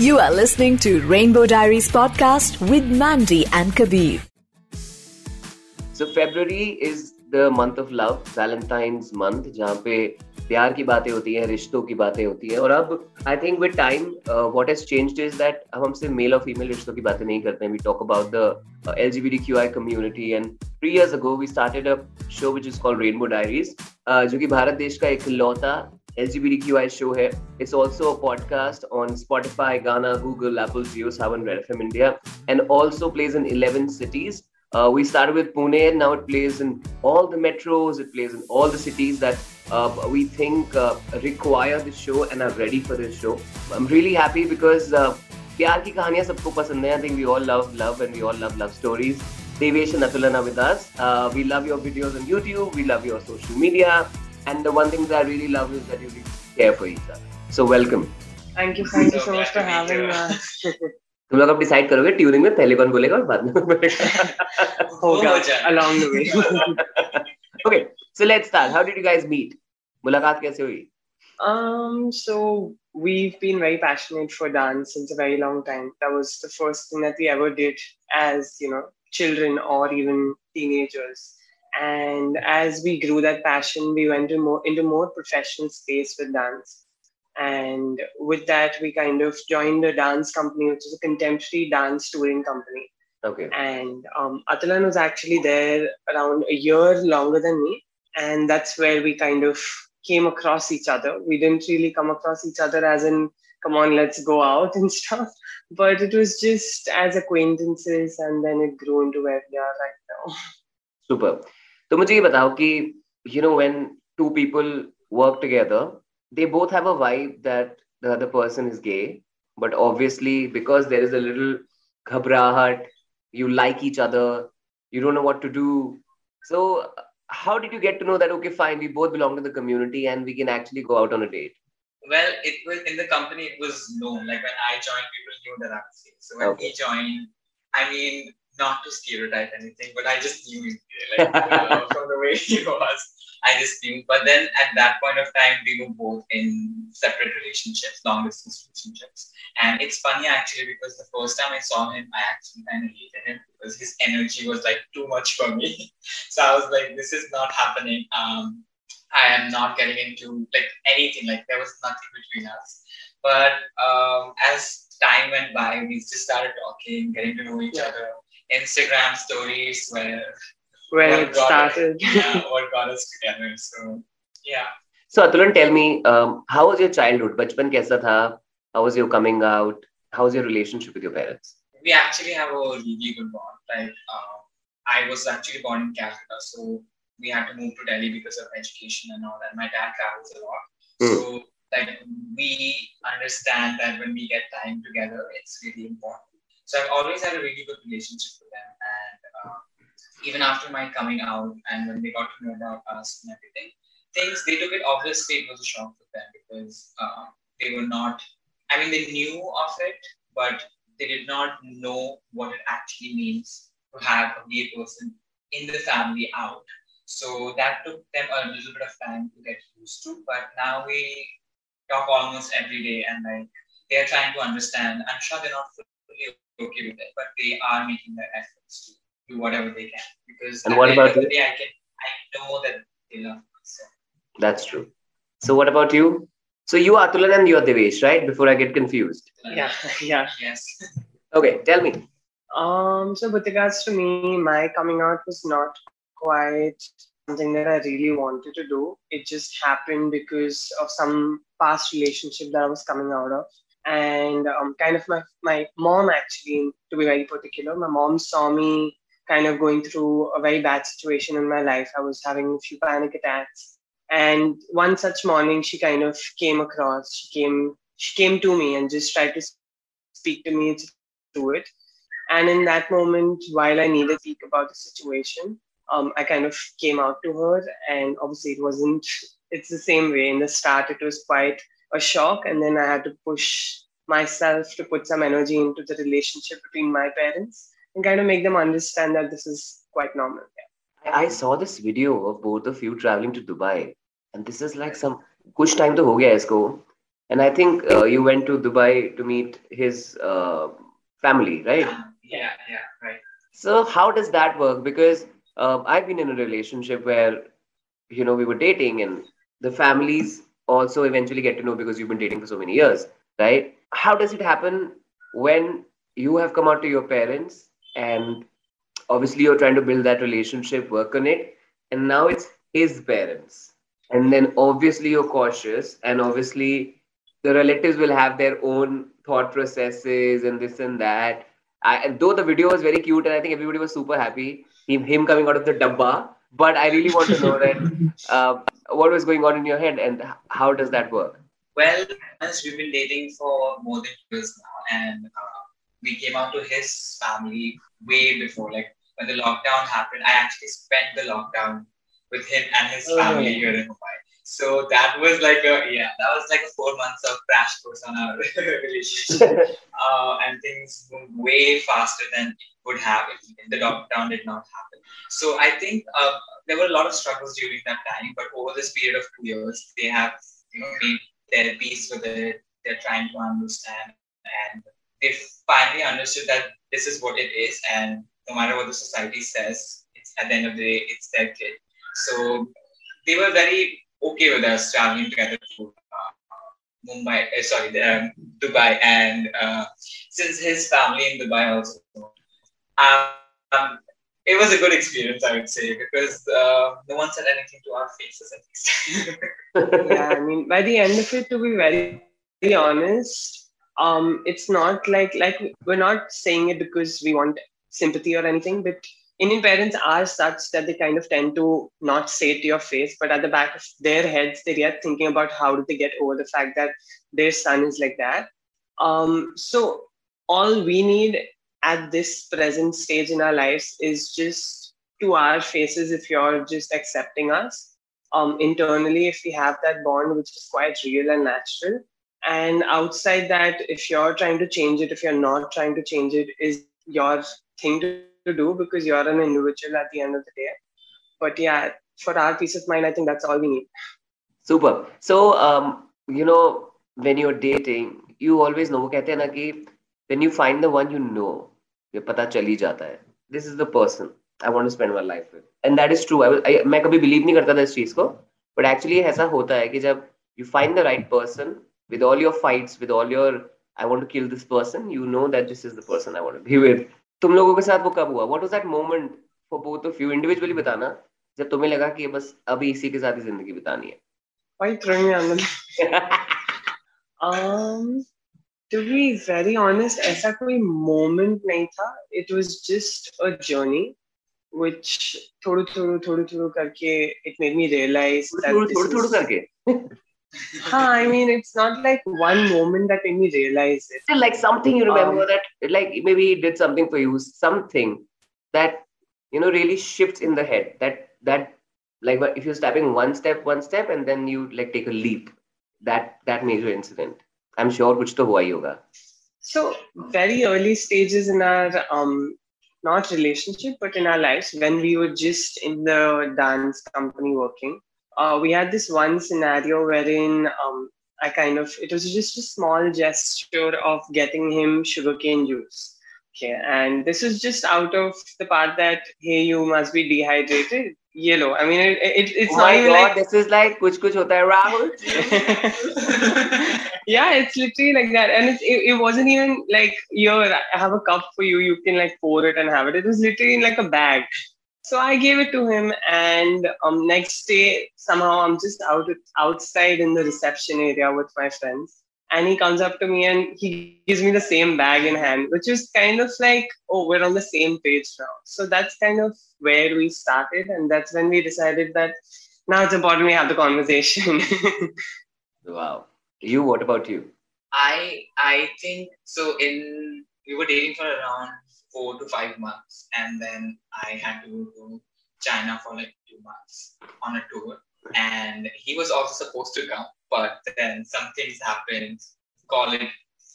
You are listening to Rainbow Diaries podcast with Mandy and Kabir. So February is the month of love, Valentine's month, जहाँ पे प्यार की बातें होती हैं रिश्तों की बातें होती हैं और अब I think with time what has changed is that हम हमसे मेल और फीमेल रिश्तों की बातें नहीं करते हैं we talk about the LGBTQI community and three years ago we started a show which is called rainbow diaries जो कि भारत देश का एक लौता LGBTQI show here. It's also a podcast on Spotify, Gaana, Google, Apple, JioSaavn, Red FM India, and also plays in 11 cities. Uh, we started with Pune, and now it plays in all the metros. It plays in all the cities that uh, we think uh, require this show and are ready for this show. I'm really happy because uh, प्यार की कहानियां सबको पसंद है. I think we all love love and we all love love stories. Devesh and Atulana with us. Uh, we love your videos on YouTube. We love your social media. And the one thing that I really love is that you really care for each other. So welcome. Thank you, thank you so much for having us. तुम लोग अब decide करोगे tuning में पहले कौन बोलेगा और बाद में कौन बोलेगा होगा along the way. okay so let's start how did you guys meet मुलाकात कैसे हुई Um, so we've been very passionate for dance since a very long time. That was the first thing that we ever did as you know children or even teenagers. And as we grew that passion, we went to more into more professional space with dance. And with that, we kind of joined a dance company, which is a contemporary dance touring company. okay and um, Atulan was actually there around a year longer than me, and that's where we kind of came across each other. We didn't really come across each other as in, come on, let's go out and stuff, but it was just as acquaintances, and then it grew into where we are right now. super तो मुझे ये बताओ कि you know when two people work together they both have a vibe that the other person is gay but obviously because there is a little ghabrahat you like each other you don't know what to do so how did you get to know that okay fine we both belong to the community and we can actually go out on a date Well, it was in the company. It was known. Like when I joined, people knew that I was gay. So when Okay. he joined, I mean, not to stereotype anything, but I just knew him. Like uh, from the way he was, I just knew. But then at that point of time, we were both in separate relationships, long distance relationships. And it's funny actually because the first time I saw him, I actually kind of hated him because his energy was like too much for me. so I was like, this is not happening. Um, I am not getting into like anything. Like there was nothing between us. But um, as time went by, we just started talking, getting to know each Yeah. other. Instagram stories where Where it started. Us, yeah, what got us together. So yeah. so atulan tell me um, how was your childhood bachpan kaisa tha how was your coming out how was your relationship with your parents we actually have a really good bond. Like, uh, I was actually born in Calcutta, so we had to move to Delhi because of education and all that. My dad travels a lot, Hmm. so like we understand that when we get time together, it's really important. So I've always had a really good relationship with them, and uh, even after my coming out and when they got to know about us and everything, things they took it obviously it was a shock for them because uh, they were not. I mean, they knew of it, but they did not know what it actually means to have a gay person in the family out. So that took them a little bit of time to get used to. But now we talk almost every day and like they are trying to understand. I'm sure they're not okay with it, but they are making their efforts to do whatever they can. Because And what about you? I can I know that they love me. So that's true so what about you so you are atulan and you are devesh right before i get confused Yeah, yeah. Yes. okay tell me Um, so with regards to me, my coming out was not quite something that I really wanted to do. It just happened because of some past relationship that I was coming out of. And um, kind of my, my mom actually, to be very particular, my mom saw me kind of going through a very bad situation in my life. I was having a few panic attacks. And one such morning she kind of came across, she came she came to me and just tried to speak to me through it. And in that moment, while I needed to speak about the situation, um, I kind of came out to her. And obviously, it wasn't, it's the same way. In the start, it was quite a shock and then i had to push myself to put some energy into the relationship between my parents and kind of make them understand that this is quite normal. Yeah. i saw this video of both of you traveling to dubai and this is like some good time to ho gaya isko and i think uh, you went to dubai to meet his uh, family right? Yeah yeah right. So how does that work? Because uh, i've been in a relationship where you know we were dating and the families also eventually get to know because you've been dating for so many years, right? How does it happen when you have come out to your parents and obviously you're trying to build that relationship, work on it, and now it's his parents, and then obviously you're cautious, and obviously the relatives will have their own thought processes and this and that. I, though the video was very cute and I think everybody was super happy, him, him coming out of the dabba. But I really want to know that uh, what was going on in your head and how does that work? Well, as we've been dating for more than years now, and uh, we came out to his family way before. Like when the lockdown happened, I actually spent the lockdown with him and his family oh. here in Mumbai. So that was like a yeah, that was like a four months of crash course on our relationship, uh, and things moved way faster than it would have if the lockdown did not happen. So I think uh, there were a lot of struggles during that time, but over this period of two years, they have you know made their peace with it. They're trying to understand, and they finally understood that this is what it is, and no matter what the society says, it's at the end of the day, it's their kid. So they were very okay with us traveling together to uh, Mumbai, uh, sorry, um, Dubai, and uh, since his family in Dubai also, um, it was a good experience, I would say, because uh, no one said anything to our faces at least. yeah, I mean, by the end of it, to be very, very honest, um, it's not like like we're not saying it because we want sympathy or anything, but Indian parents are such that they kind of tend to not say it to your face, but at the back of their heads, they are thinking about how do they get over the fact that their son is like that. Um, so all we need at this present stage in our lives is just to our faces if you're just accepting us um, internally if we have that bond which is quite real and natural and outside that if you're trying to change it if you're not trying to change it is your thing to to do because you're an individual at the end of the day. But yeah, for our peace of mind, I think that's all we need. Super. So, um, you know, when you're dating, you always know, कहते हैं ना कि when you find the one you know, ये पता चल ही जाता है. This is the person I want to spend my life with. And that is true. I, I मैं कभी believe नहीं करता था इस चीज को. But actually ऐसा होता है कि जब you find the right person with all your fights, with all your I want to kill this person, you know that this is the person I want to be with. तुम लोगों के साथ वो कब हुआ what was that moment for both of you individually बताना जब तुम्हें लगा कि बस अभी इसी के साथ ही ज़िंदगी बितानी है throwing me under? um, to be very honest, ऐसा कोई moment नहीं था. It was just a journey, which थोड़ू थोड़ू थोड़ू थोड़ू करके it made me realize that थोड़ू थोड़ू थोड़ू करके. I mean, it's not like one moment that made me realize it. Still, like something you remember um, that, like maybe he did something for you, something that you know really shifts in the head. That that like if you're stepping one step, one step, and then you like take a leap. That that major incident. I'm sure which to hua yoga. So very early stages in our um not relationship, but in our lives when we were just in the dance company working uh, we had this one scenario wherein um, I kind of it was just a small gesture of getting him sugarcane juice. Okay, and this is just out of the part that hey, you must be dehydrated. Yellow. I mean, it, it it's oh not even God, like this is like kuch kuch hota hai Rahul. yeah, it's literally like that, and it, it, it wasn't even like here I have a cup for you. You can like pour it and have it. It was literally in like a bag. So I gave it to him, and um, next day somehow I'm just out outside in the reception area with my friends, and he comes up to me and he gives me the same bag in hand, which is kind of like, oh, we're on the same page now. So that's kind of where we started, and that's when we decided that now it's important we have the conversation. wow. You? What about you? I I think so. In we were dating for around four to five months, and then I had to go to China for like two months on a tour. And he was also supposed to come, but then some things happened, call it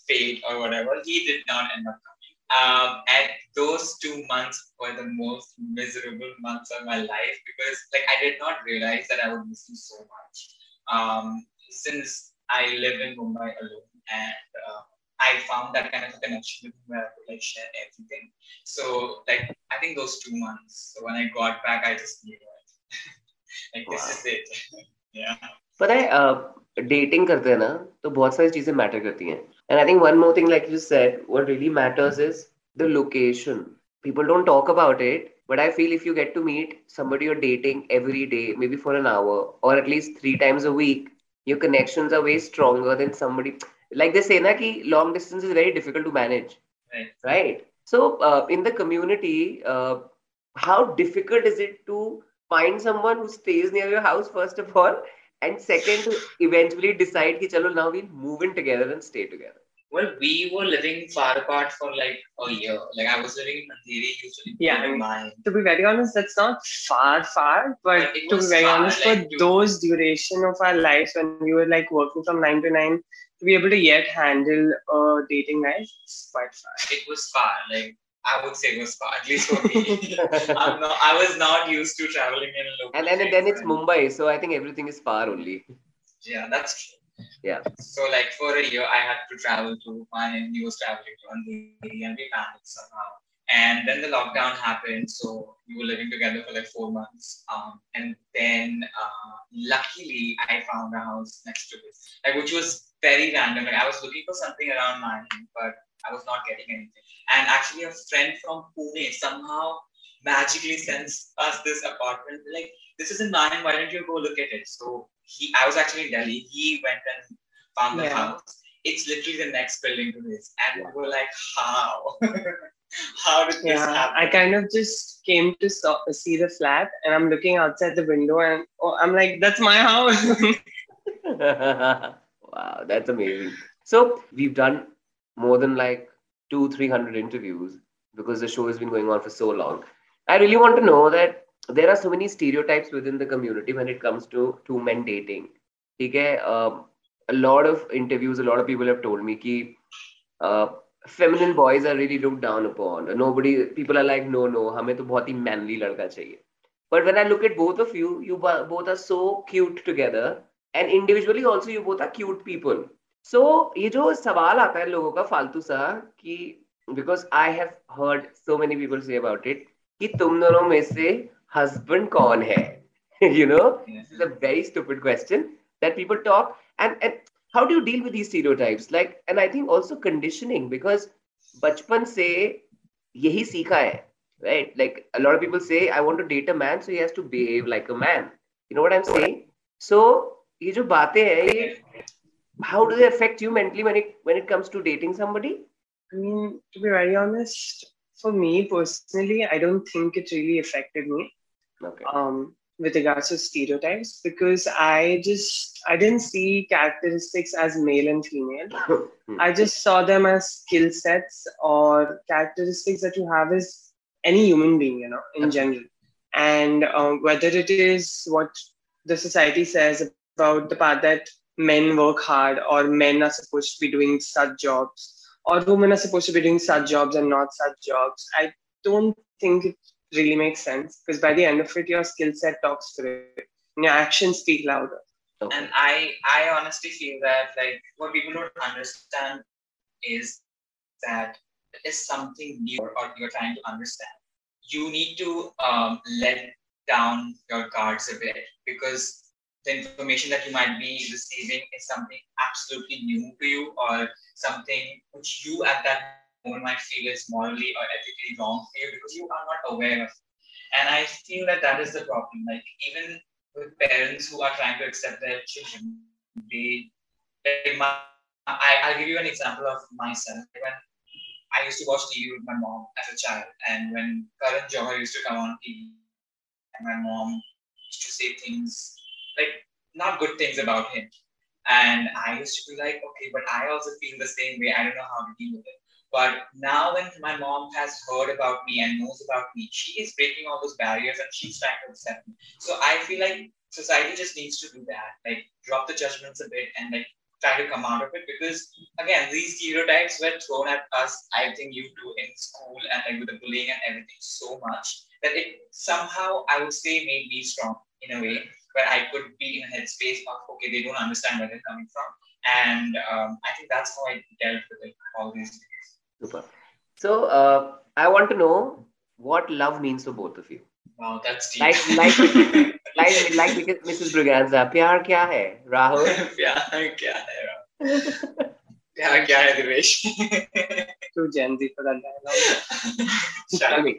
fate or whatever. He did not end up coming. Um, and those two months were the most miserable months of my life because like I did not realize that I would miss him so much. Um, since I live in Mumbai alone, and uh, I found that kind of a connection with where I could like share everything. So like I think those two months. So when I got back, I just knew it. like this is it. yeah. पता है dating करते हैं ना तो बहुत सारी चीजें matter करती हैं and I think one more thing like you said what really matters is the location people don't talk about it but i feel if you get to meet somebody you're dating every day maybe for an hour or at least three times a week your connections are way stronger than somebody like they say na ki long distance is very difficult to manage Right. right so uh, in the community uh, how difficult is it to find someone who stays near your house first of all and second to eventually decide ki chalo now we'll move in together and stay together Well, we were living far apart for like a year. Like I was living in Andheri, usually Yeah, I in mean, mine. To be very honest, that's not far, far. But But to be very far, honest, like, for those duration of our lives when we were like working from nine to nine, to be able to yet handle a dating life, it's quite far. It was far. Like I would say it was far, at least for me. I'm not, I was not used to traveling in local. and, and then it's mumbai so i think everything is far only Yeah, that's true. Yeah. So like for a year, I had to travel to my he was traveling to Andheri and we managed somehow. And then the lockdown happened, so we were living together for like four months. Um, and then uh, luckily, I found a house next to this, like which was very random. Like I was looking for something around mine, but I was not getting anything. And actually, a friend from Pune somehow magically sends us this apartment. Like this is in mine. Why don't you go look at it? So he, I was actually in Delhi. He went and found the Yeah. house. It's literally the next building to this, and we were like, how? how did this Yeah, happen? I kind of just came to saw, see the flat, and I'm looking outside the window, and oh, I'm like, "That's my house." wow, that's amazing. So we've done more than like two, three hundred interviews because the show has been going on for so long. I really want to know that there are so many stereotypes within the community when it comes to two men dating. Okay, um, a lot of interviews, a lot of people have told me that uh, feminine boys are really look down upon nobody people are like no no हमें तो बहुत ही manly लड़का चाहिए. But when I look at both of you you both are so cute together and individually also you both are cute people so ये जो सवाल आता है लोगों का फालतू सा कि because I have heard so many people से अबाउट इट कि तुम दोनों में से हस्बैंड कौन है? You know is a very stupid question that people talk and and how do you deal with these stereotypes? Like and i think also conditioning because bachpan say, yehi seekha hai right? Like a lot of people say i want to date a man so he has to behave like a man. You know what i'm saying? So ye jo baatein hai ye how do they affect you mentally when it when it comes to dating somebody? I mean to be very honest for me personally i don't think it really affected me. Okay. um with regards to stereotypes because I just I didn't see characteristics as male and female. I just saw them as skill sets or characteristics that you have as any human being, you know, in general. And um, whether it is what the society says about the part that men work hard or men are supposed to be doing such jobs or women are supposed to be doing such jobs and not such jobs, I don't think it really makes sense because by the end of it, your skill set talks for it. And your actions speak louder. okay And I, I honestly feel that like what people don't understand is that it is something new or you're trying to understand. You need to um, let down your guards a bit because the information that you might be receiving is something absolutely new to you or something which you at that moment might feel is morally or ethically wrong for you because you are not aware of it. And I feel that that is the problem. Like even with parents who are trying to accept their children, they, like my, I, I'll give you an example of myself. When I used to watch TV with my mom as a child, and when Karan Johar used to come on TV, and my mom used to say things like not good things about him. And I used to be like, okay, but I also feel the same way. I don't know how to deal with it. But now, when my mom has heard about me and knows about me, she is breaking all those barriers and she's trying to accept me. So I feel like society just needs to do that, like drop the judgments a bit and like try to come out of it. Because again, these stereotypes were thrown at us. I think you do in school and like with the bullying and everything so much that it somehow I would say made me strong in a way where I could be in a headspace of okay, they don't understand where they're coming from, and um, I think that's how I dealt with it all these. Super. So uh, I want to know what love means for both of you. Wow, that's deep. Like like like like Mrs. Braganza, प्यार क्या है राहुल? प्यार क्या है राहुल? प्यार क्या है Divesh? Too Gen Z for that dialogue. Tell me,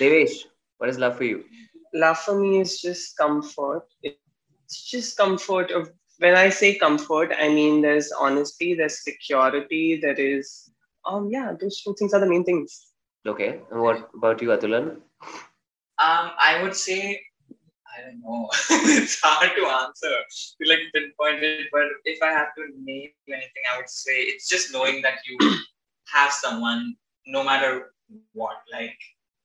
Devesh, what is love for you? Love for me is just comfort. It's just comfort of when I say comfort, I mean there's honesty, there's security, there is um yeah, those two things are the main things. Okay. And what about you, Atulan? Um, I would say I don't know. it's hard to answer to like pinpoint it, but if I have to name anything, I would say it's just knowing that you have someone, no matter what. Like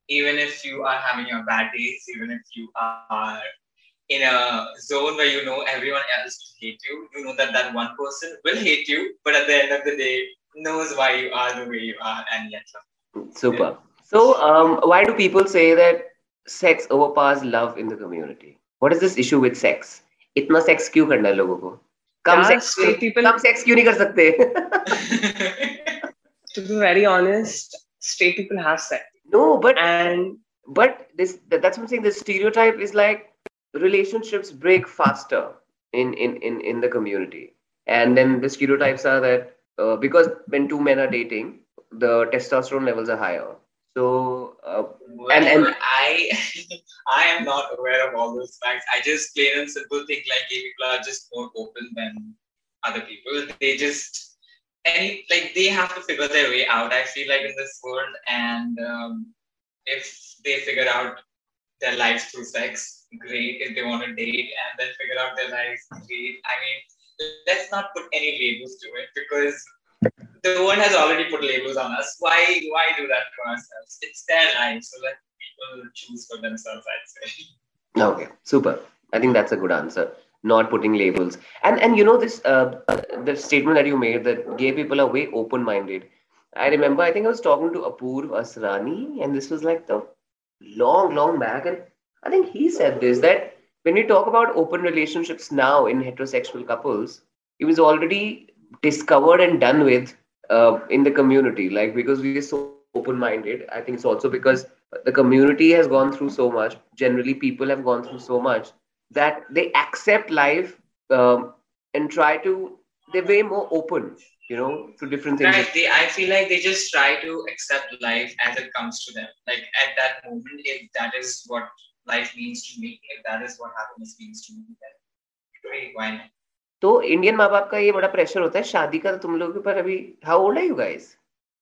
even if you are having your bad days, even if you are in a zone where you know everyone else will hate you, you know that that one person will hate you, but at the end of the day, knows why you are the way you are, and yet. Super. So, um, why do people say that sex overpowers love in the community? What is this issue with sex? इतना sex क्यों करना है लोगों को? कम Yeah, sex straight people- कम sex क्यों नहीं कर सकते? To be very honest, straight people have sex. no, but And but this that, that's what I'm saying. The stereotype is like relationships break faster in in in in the community, and then the stereotypes are that uh, because when two men are dating, the testosterone levels are higher. So uh, Well, And- and- I I am not aware of all those facts. I just plain and simple think like gay people are just more open than other people. They just any like they have to figure their way out. I feel like in this world, and um, if they figure out their lives through sex, great. If they want to date and then figure out their lives, great. I mean, let's not put any labels to it because the world has already put labels on us. Why why do that to ourselves? It's their life, so let people choose for themselves. I'd say. Okay, super. I think that's a good answer. Not putting labels, and and you know this uh, the statement that you made that gay people are way open-minded. I remember I think I was talking to Apurv Asrani, and this was like the long, long back, and I think he said this that when we talk about open relationships now in heterosexual couples, it was already discovered and done with uh, in the community. Like because we are so open-minded, I think it's also because the community has gone through so much. Generally, people have gone through so much that they accept life um, and try to. They're way more open, you know, to different things. Right. They, I feel like they just try to accept life as it comes to them. Like at that moment, if that is what life means to me, if that is what happiness means to me, then great, why not? तो Indian माँ बाप का ये बड़ा pressure होता है शादी का तो तुम लोग के ऊपर अभी how old are you guys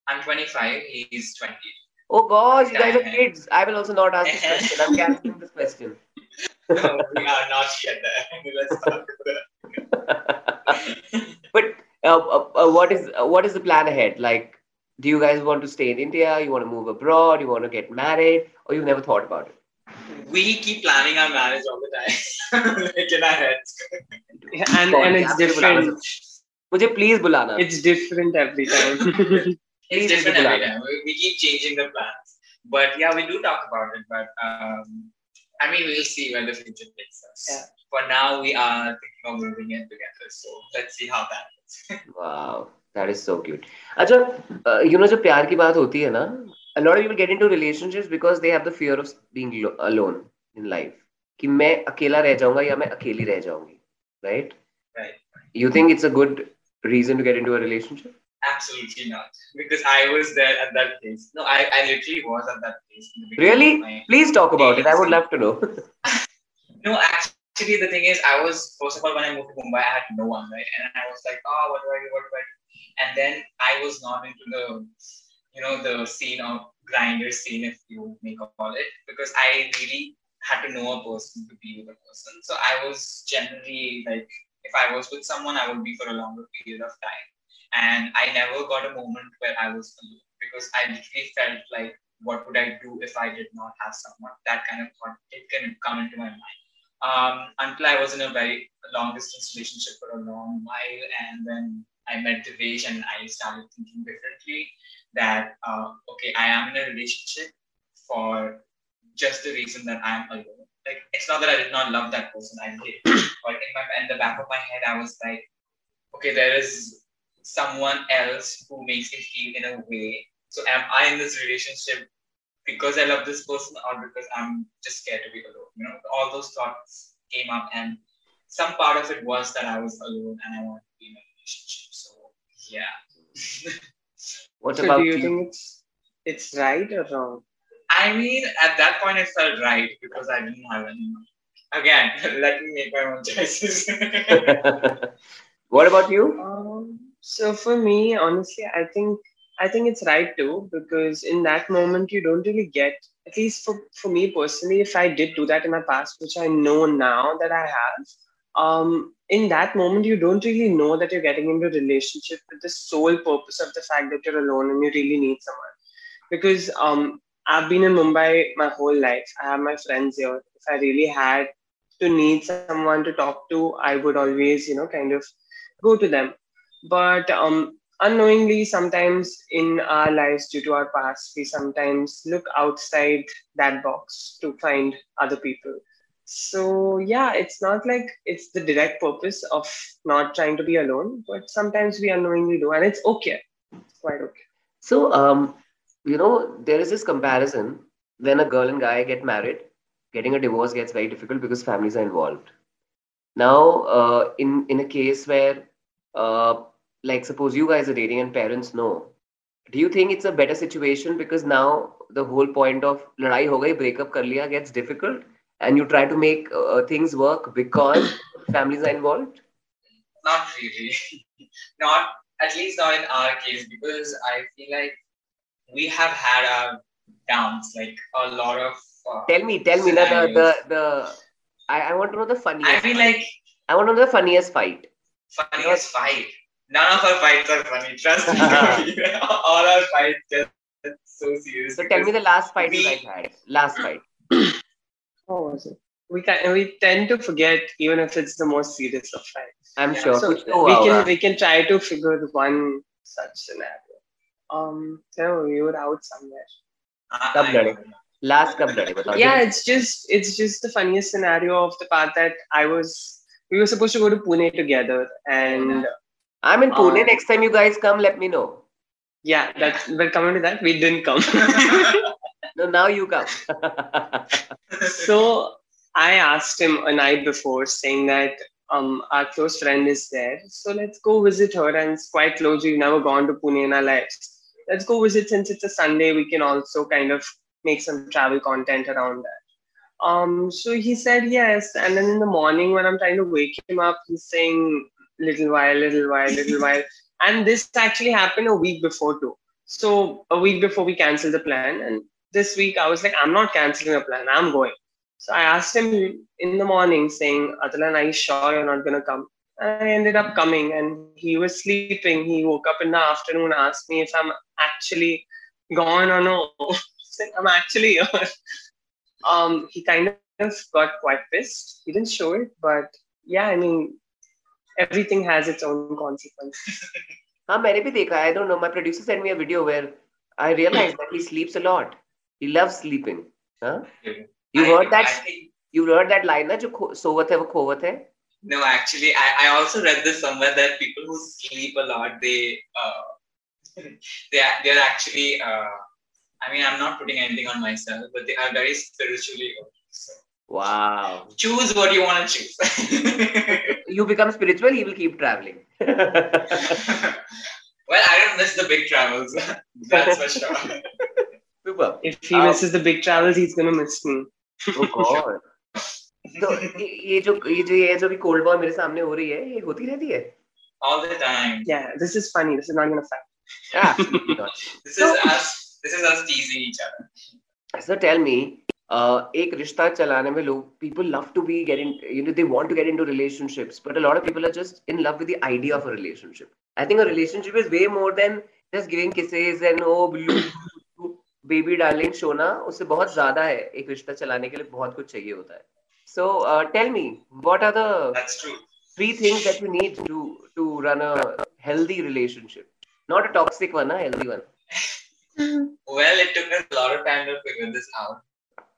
I'm 25. He's 20. Oh gosh, you guys are kids. I will also not ask this question. I'm canceling this question. no, we are not yet there. Let's talk about but uh, uh, uh, what is uh, what is the plan ahead? Like, do you guys want to stay in India? You want to move abroad? You want to get married? Or you've never thought about it? We keep planning our marriage all the time, like in our heads. yeah, and, and it's different. मुझे please बुलाना. It's different every time. It's Please different do every that. time. We, we keep changing the plans. But yeah, we do talk about it. But um, I mean, we'll see where the future takes us. Yeah. For now, we are thinking of moving in together. So let's see how that goes. Wow, that is so cute. अच्छा, uh, you know जब प्यार की बात होती है ना, a lot of people get into relationships because they have the fear of being lo- alone in life. कि मैं अकेला रह जाऊंगा या मैं अकेली रह जाऊंगी, right? Right. You think it's a good reason to get into a relationship? Absolutely not. Because I was there at that place. No, I, I literally was at that place. in the beginning Really? of my- Please talk about it. I would love to know. No, actually, the thing is, I was first of all when I moved to Mumbai, I had no one, right? And I was like, oh, what do I do? What do I do? And then I was not into the, you know, the scene of Grindr scene, if you may call it, because I really had to know a person to be with a person. So I was generally like, if I was with someone, I would be for a longer period of time. And I never got a moment where I was alone because I literally felt like, what would I do if I did not have someone? That kind of thought it can come into my mind um, until I was in a very long distance relationship for a long while. And then I met Devesh and I started thinking differently that, uh, okay, I am in a relationship for just the reason that I'm alone. Like, it's not that I did not love that person, I did. but in, my, in the back of my head, I was like, okay, there is someone else who makes me feel in a way. So am I in this relationship because I love this person or because I'm just scared to be alone? You know, all those thoughts came up, and some part of it was that I was alone and I wanted to be in a relationship. So yeah. What so about do you you? think it's it's right or wrong? I mean, at that point, it felt right because I didn't have anyone. Again, let me make my own choices. what about you? Um, so for me, honestly, I think I think it's right too because in that moment you don't really get. At least for for me personally, if I did do that in my past, which I know now that I have, um, in that moment you don't really know that you're getting into a relationship with the sole purpose of the fact that you're alone and you really need someone. Because um, I've been in Mumbai my whole life. I have my friends here. If I really had to need someone to talk to, I would always, you know, kind of go to them. But um, unknowingly, sometimes in our lives, due to our past, we sometimes look outside that box to find other people so yeah it's not like it's the direct purpose of not trying to be alone but sometimes we unknowingly do and it's okay. It's quite okay. So um you know there is this comparison. When a girl and guy get married getting a divorce gets very difficult because families are involved. Now uh, in in a case where uh, like suppose you guys are dating and parents know do you think it's a better situation because now the whole point of ladai ho gayi breakup kar liya gets difficult? And you try to make uh, things work because families are involved? not really. not at least not in our case because I feel like we have had our downs, like a lot of. Uh, Tell me, tell me, na, the the the. I, I want to know the funniest. I feel like I want to know the funniest fight. funniest fight. None of our fights are funny. Trust me. All our fights just so serious. So tell me the last fight you we- guys had. Last fight. How was it? We can, we tend to forget even if it's the most serious of facts. I'm yeah, sure. So we can we can try to figure the one such scenario. Um, so we were out somewhere. Cup bloody. Last cup. Yeah, it's just it's just the funniest scenario of the part that I was. We were supposed to go to Pune together, and I'm in Pune. Um, Next time you guys come, let me know. Yeah, that's we're coming to that. We didn't come. No, now you come. so I asked him a night before saying that um our close friend is there. So let's go visit her and it's quite close. We've never gone to Pune in our lives. Let's go visit since it's a Sunday. We can also kind of make some travel content around that. Um, so he said yes. And then in the morning when I'm trying to wake him up, he's saying little while, little while, little while. And this actually happened a week before too. So a week before we canceled the plan. And this week I was like, I'm not canceling a plan. I'm going. So I asked him in the morning, saying, Atulan, are you sure you're not gonna come? And I ended up coming, and he was sleeping. He woke up in the afternoon, asked me if I'm actually gone or no. I'm actually here. Um, he kind of got quite pissed. He didn't show it, but yeah, I mean, everything has its own consequences. हाँ मैंने भी देखा I don't know my producer send me a video where I realise that he sleeps a lot he loves sleeping. Huh? You heard that? You heard that line that you sovat hai wo hai. No, actually, I, I also read this somewhere that people who sleep a lot, they uh, they they're actually. Uh, I mean, I'm not putting anything on myself, but they are very spiritually Wow. Choose what you want to choose. you become spiritual, he will keep traveling. well, I don't miss the big travels. That's for sure. Super. If he um, misses the big travels, he's gonna miss me. Oh God. तो ये जो ये जो ये जो भी cold ball मेरे सामने हो रही है ये होती रहती है all the time yeah this is funny this is not gonna fact yeah this so, is us this is us teasing each other so tell me uh, एक रिश्ता चलाने में लोग people love to be get in you know they want to get into relationships but a lot of people are just in love with the idea of a relationship I think a relationship is way more than just giving kisses and oh baby darling शोना उससे बहुत ज़्यादा है एक रिश्ता चलाने के लिए बहुत कुछ चाहिए होता है. So uh, tell me, what are the That's true. three things that you need to to run a healthy relationship? Not a toxic one, a healthy one. Well, it took us a lot of time to figure this out.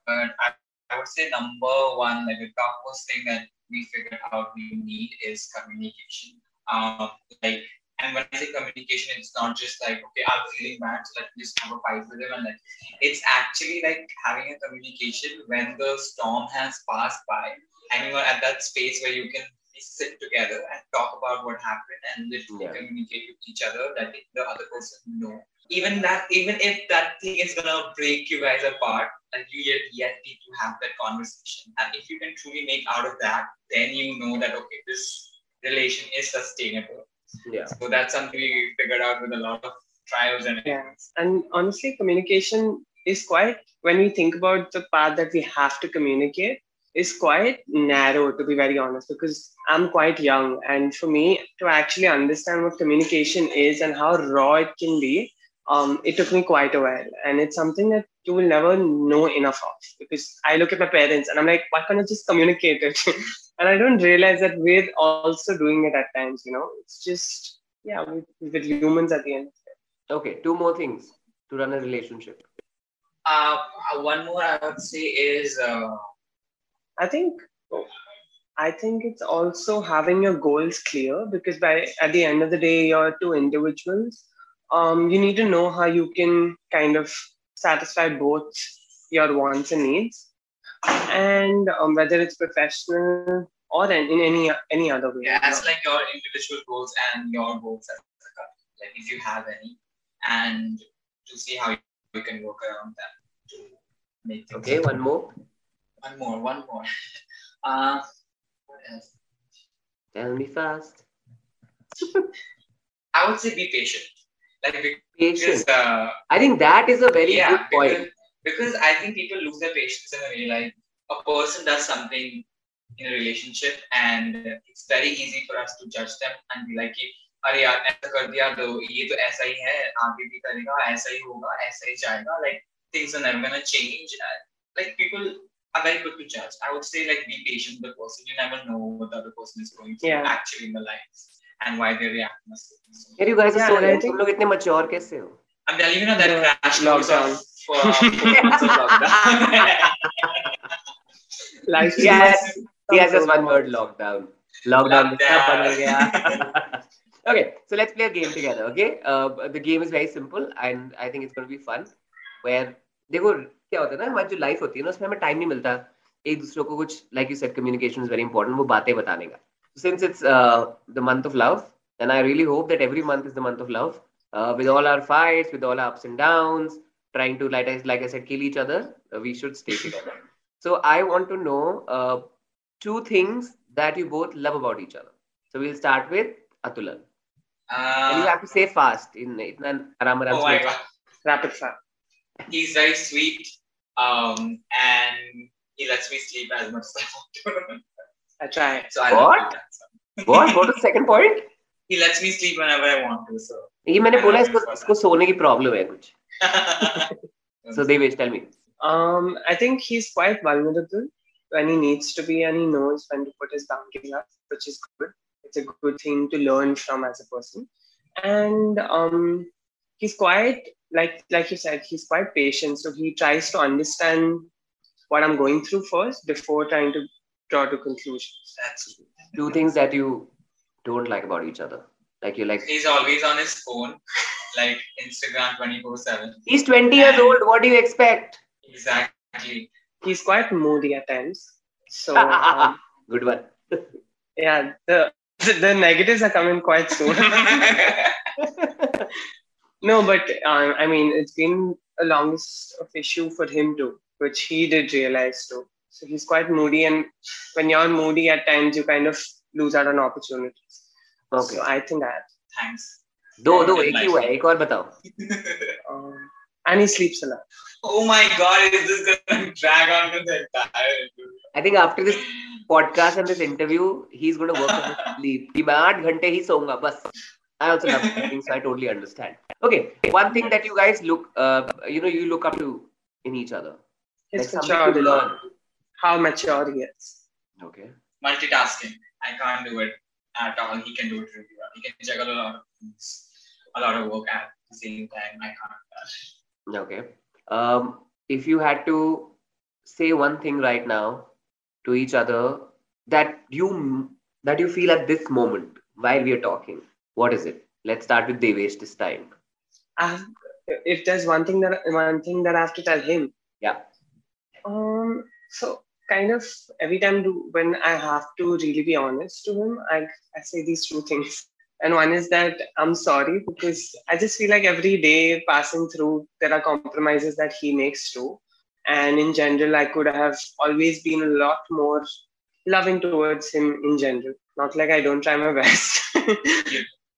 But I, I would say number one, like the topmost thing that we figured out we need is communication. Um, like, and when I say communication, it's not just like, okay, I'm feeling bad, so let me just have a fight with him. And like, it's actually like having a communication when the storm has passed by, and you are at that space where you can sit together and talk about what happened and literally Yeah. communicate with each other, letting the other person know. Even that, even if that thing is gonna break you guys apart, and you yet, yet need to have that conversation. And if you can truly make out of that, then you know that okay, this relation is sustainable. Yeah. So that's something we figured out with a lot of trials and Yeah. And honestly, communication is quite, when we think about the part that we have to communicate, is quite narrow, to be very honest, because I'm quite young. And for me to actually understand what communication is and how raw it can be, um, it took me quite a while. And it's something that you will never know enough of because I look at my parents and I'm like, why can't I just communicate it? and I don't realize that we're also doing it at times, you know? It's just, yeah, with, with humans at the end. Okay, two more things to run a relationship. Uh, one more I would say is uh, I think I think it's also having your goals clear because by at the end of the day you're two individuals. Um, you need to know how you can kind of satisfy both your wants and needs, and um, whether it's professional or in, in any any other way. yeah, as like your individual goals and your goals as a couple, like if you have any, and to see how you can work around that to make things Okay, one more. One more, one more. Uh, what else? Tell me fast. I would say be patient. Like because Patient. uh, I think that is a very yeah, good point. because, because I think people lose their patience in a way. Like a person does something in a relationship, and it's very easy for us to judge them and be like, कि, अरे यार ऐसा कर दिया तो ये तो ऐसा ही है आगे भी करेगा ऐसा ही होगा ऐसा ही जाएगा like things are never gonna change Uh, like people are very quick to judge I would say like be patient with the person you never know what the other person is going through Yeah. actually in the life and why they react in a certain way. You guys are Yeah, so think- तुम लोग इतने mature कैसे हो? I'm telling you now that Yeah, crash lockdown. of uh, months of lockdown. Life is Yes. He has just one word lockdown. Lockdown. Lockdown. okay, so let's play a game together. Okay, uh, the game is very simple and I think it's going to be fun. Where देखो क्या होता है ना हमारी जो life होती है ना उसमें हमें टाइम नहीं मिलता एक दूसरे को कुछ like you said communication is very important वो बातें बताने का since it's uh, the month of love, and I really hope that every month is the month of love, uh, with all our fights, with all our ups and downs, trying to like I, like I said, kill each other. Uh, we should stay together. so I want to know uh, two things that you both love about each other. So we'll start with Atulan. and you uh, have to say fast in. Aram, oh. Rapid fire. He's very sweet, um, and he lets me sleep as much as I want. I try. so I What? love that. What? What was the second point? He lets me sleep whenever I want to. So, ये मैंने बोला इसको इसको सोने की problem है कुछ so so Devesh tell me Um, I think he's quite vulnerable when he needs to be, and he knows when to put his boundaries up, which is good. It's a good thing to learn from as a person. And um, he's quite like like you said, he's quite patient. So he tries to understand what I'm going through first before trying to draw to conclusions. that's two things that you don't like about each other. Like you like he's always on his phone, like Instagram 24 7. he's 20 years old. What do you expect? Exactly. He's quite moody at times. So um, Good one. yeah, the the negatives are coming quite soon. No, but uh, I mean, it's been a longest of issue for him too, which he did realize too. So he's quite moody, and when you're moody, at times you kind of lose out on opportunities. Okay. So I think that. Thanks. दो दो एक ही हुआ है एक और बताओ Um, and he sleeps a lot. oh my god, is this gonna drag on to the entire I think after this podcast and this interview, he's going to work on his sleep. कि मैं आठ घंटे ही सोऊंगा बस. I also love sleeping, so I totally understand. Okay, one thing that you guys look, uh, you know, you look up to in each other. His Like something to maturity, learn. how mature he is. Okay. multitasking. I can't do it at all. He can do it really well. He can juggle a lot of things, a lot of work at the same time. I can't. do. Okay. Um, if you had to say one thing right now to each other that you that you feel at this moment while we are talking? What is it? Let's start with Devesh this time. I, if there's one thing that one thing that I have to tell him, Yeah. Um. So kind of every time do when I have to really be honest to him, I I say these two things. And one is that I'm sorry because I just feel like every day passing through there are compromises that he makes too. And in general, I could have always been a lot more loving towards him in general. Not like I don't try my best.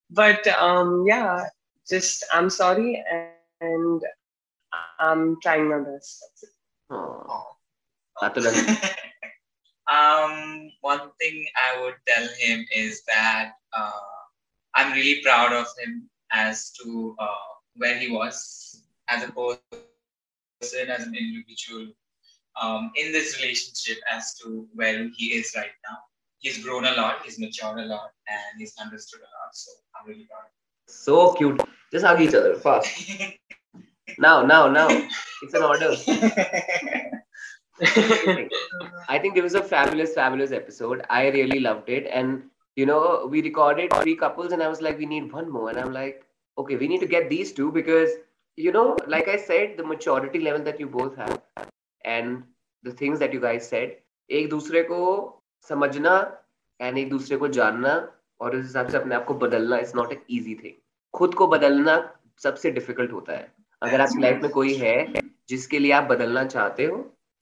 but um yeah, just I'm sorry and I'm trying my best. That's Um, one thing I would tell him is that uh, I'm really proud of him as to uh, where he was as a person, as an individual, um, in this relationship as to where he is right now. He's grown a lot, he's matured a lot, and he's understood a lot. So I'm really proud. So cute. Just hug each other fast. Now, now, now. It's an order. I think it was a fabulous, fabulous episode. I really loved it. And, you know, we recorded three couples, and I was like, we need one more. And I'm like, okay, we need to get these two because, you know, like I said, the maturity level that you both have and the things that you guys said, एक दूसरे को समझना and एक दूसरे को जानना और उस हिसाब से अपने आप को बदलना is not a easy thing खुद को बदलना सबसे डिफ़िकल्ट होता है अगर आपकी लाइफ में कोई है जिसके लिए आप बदलना चाहते हो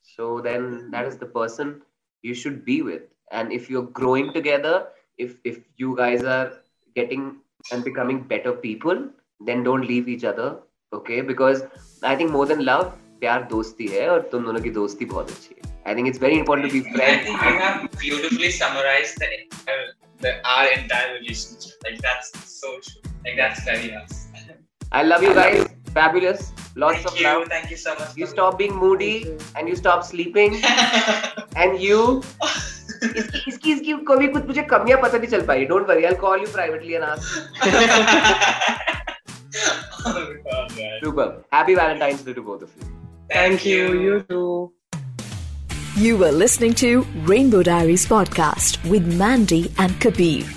so then that is the person you should be with and if you're growing together if if you guys are getting and becoming better people then don't leave each other okay because i think more than love प्यार दोस्ती है और तुम दोनों की दोस्ती बहुत अच्छी है I think it's very important to B I friends think you have beautifully summarized the, entire, the our entire relationship. Like that's so true. Like that's very us. I love you guys. Fabulous. Lots thank of you. love. Thank you so much. You for- stop being moody and you stop sleeping and you इसकी इसकी इसकी कभी कुछ मुझे कमियां पता नहीं चल पाई don't worry I call you privately and ask oh God, man. Super happy Valentine's day to both of you Thank you. You too. You were listening to Rainbow Diaries podcast with Mandy and Kabir.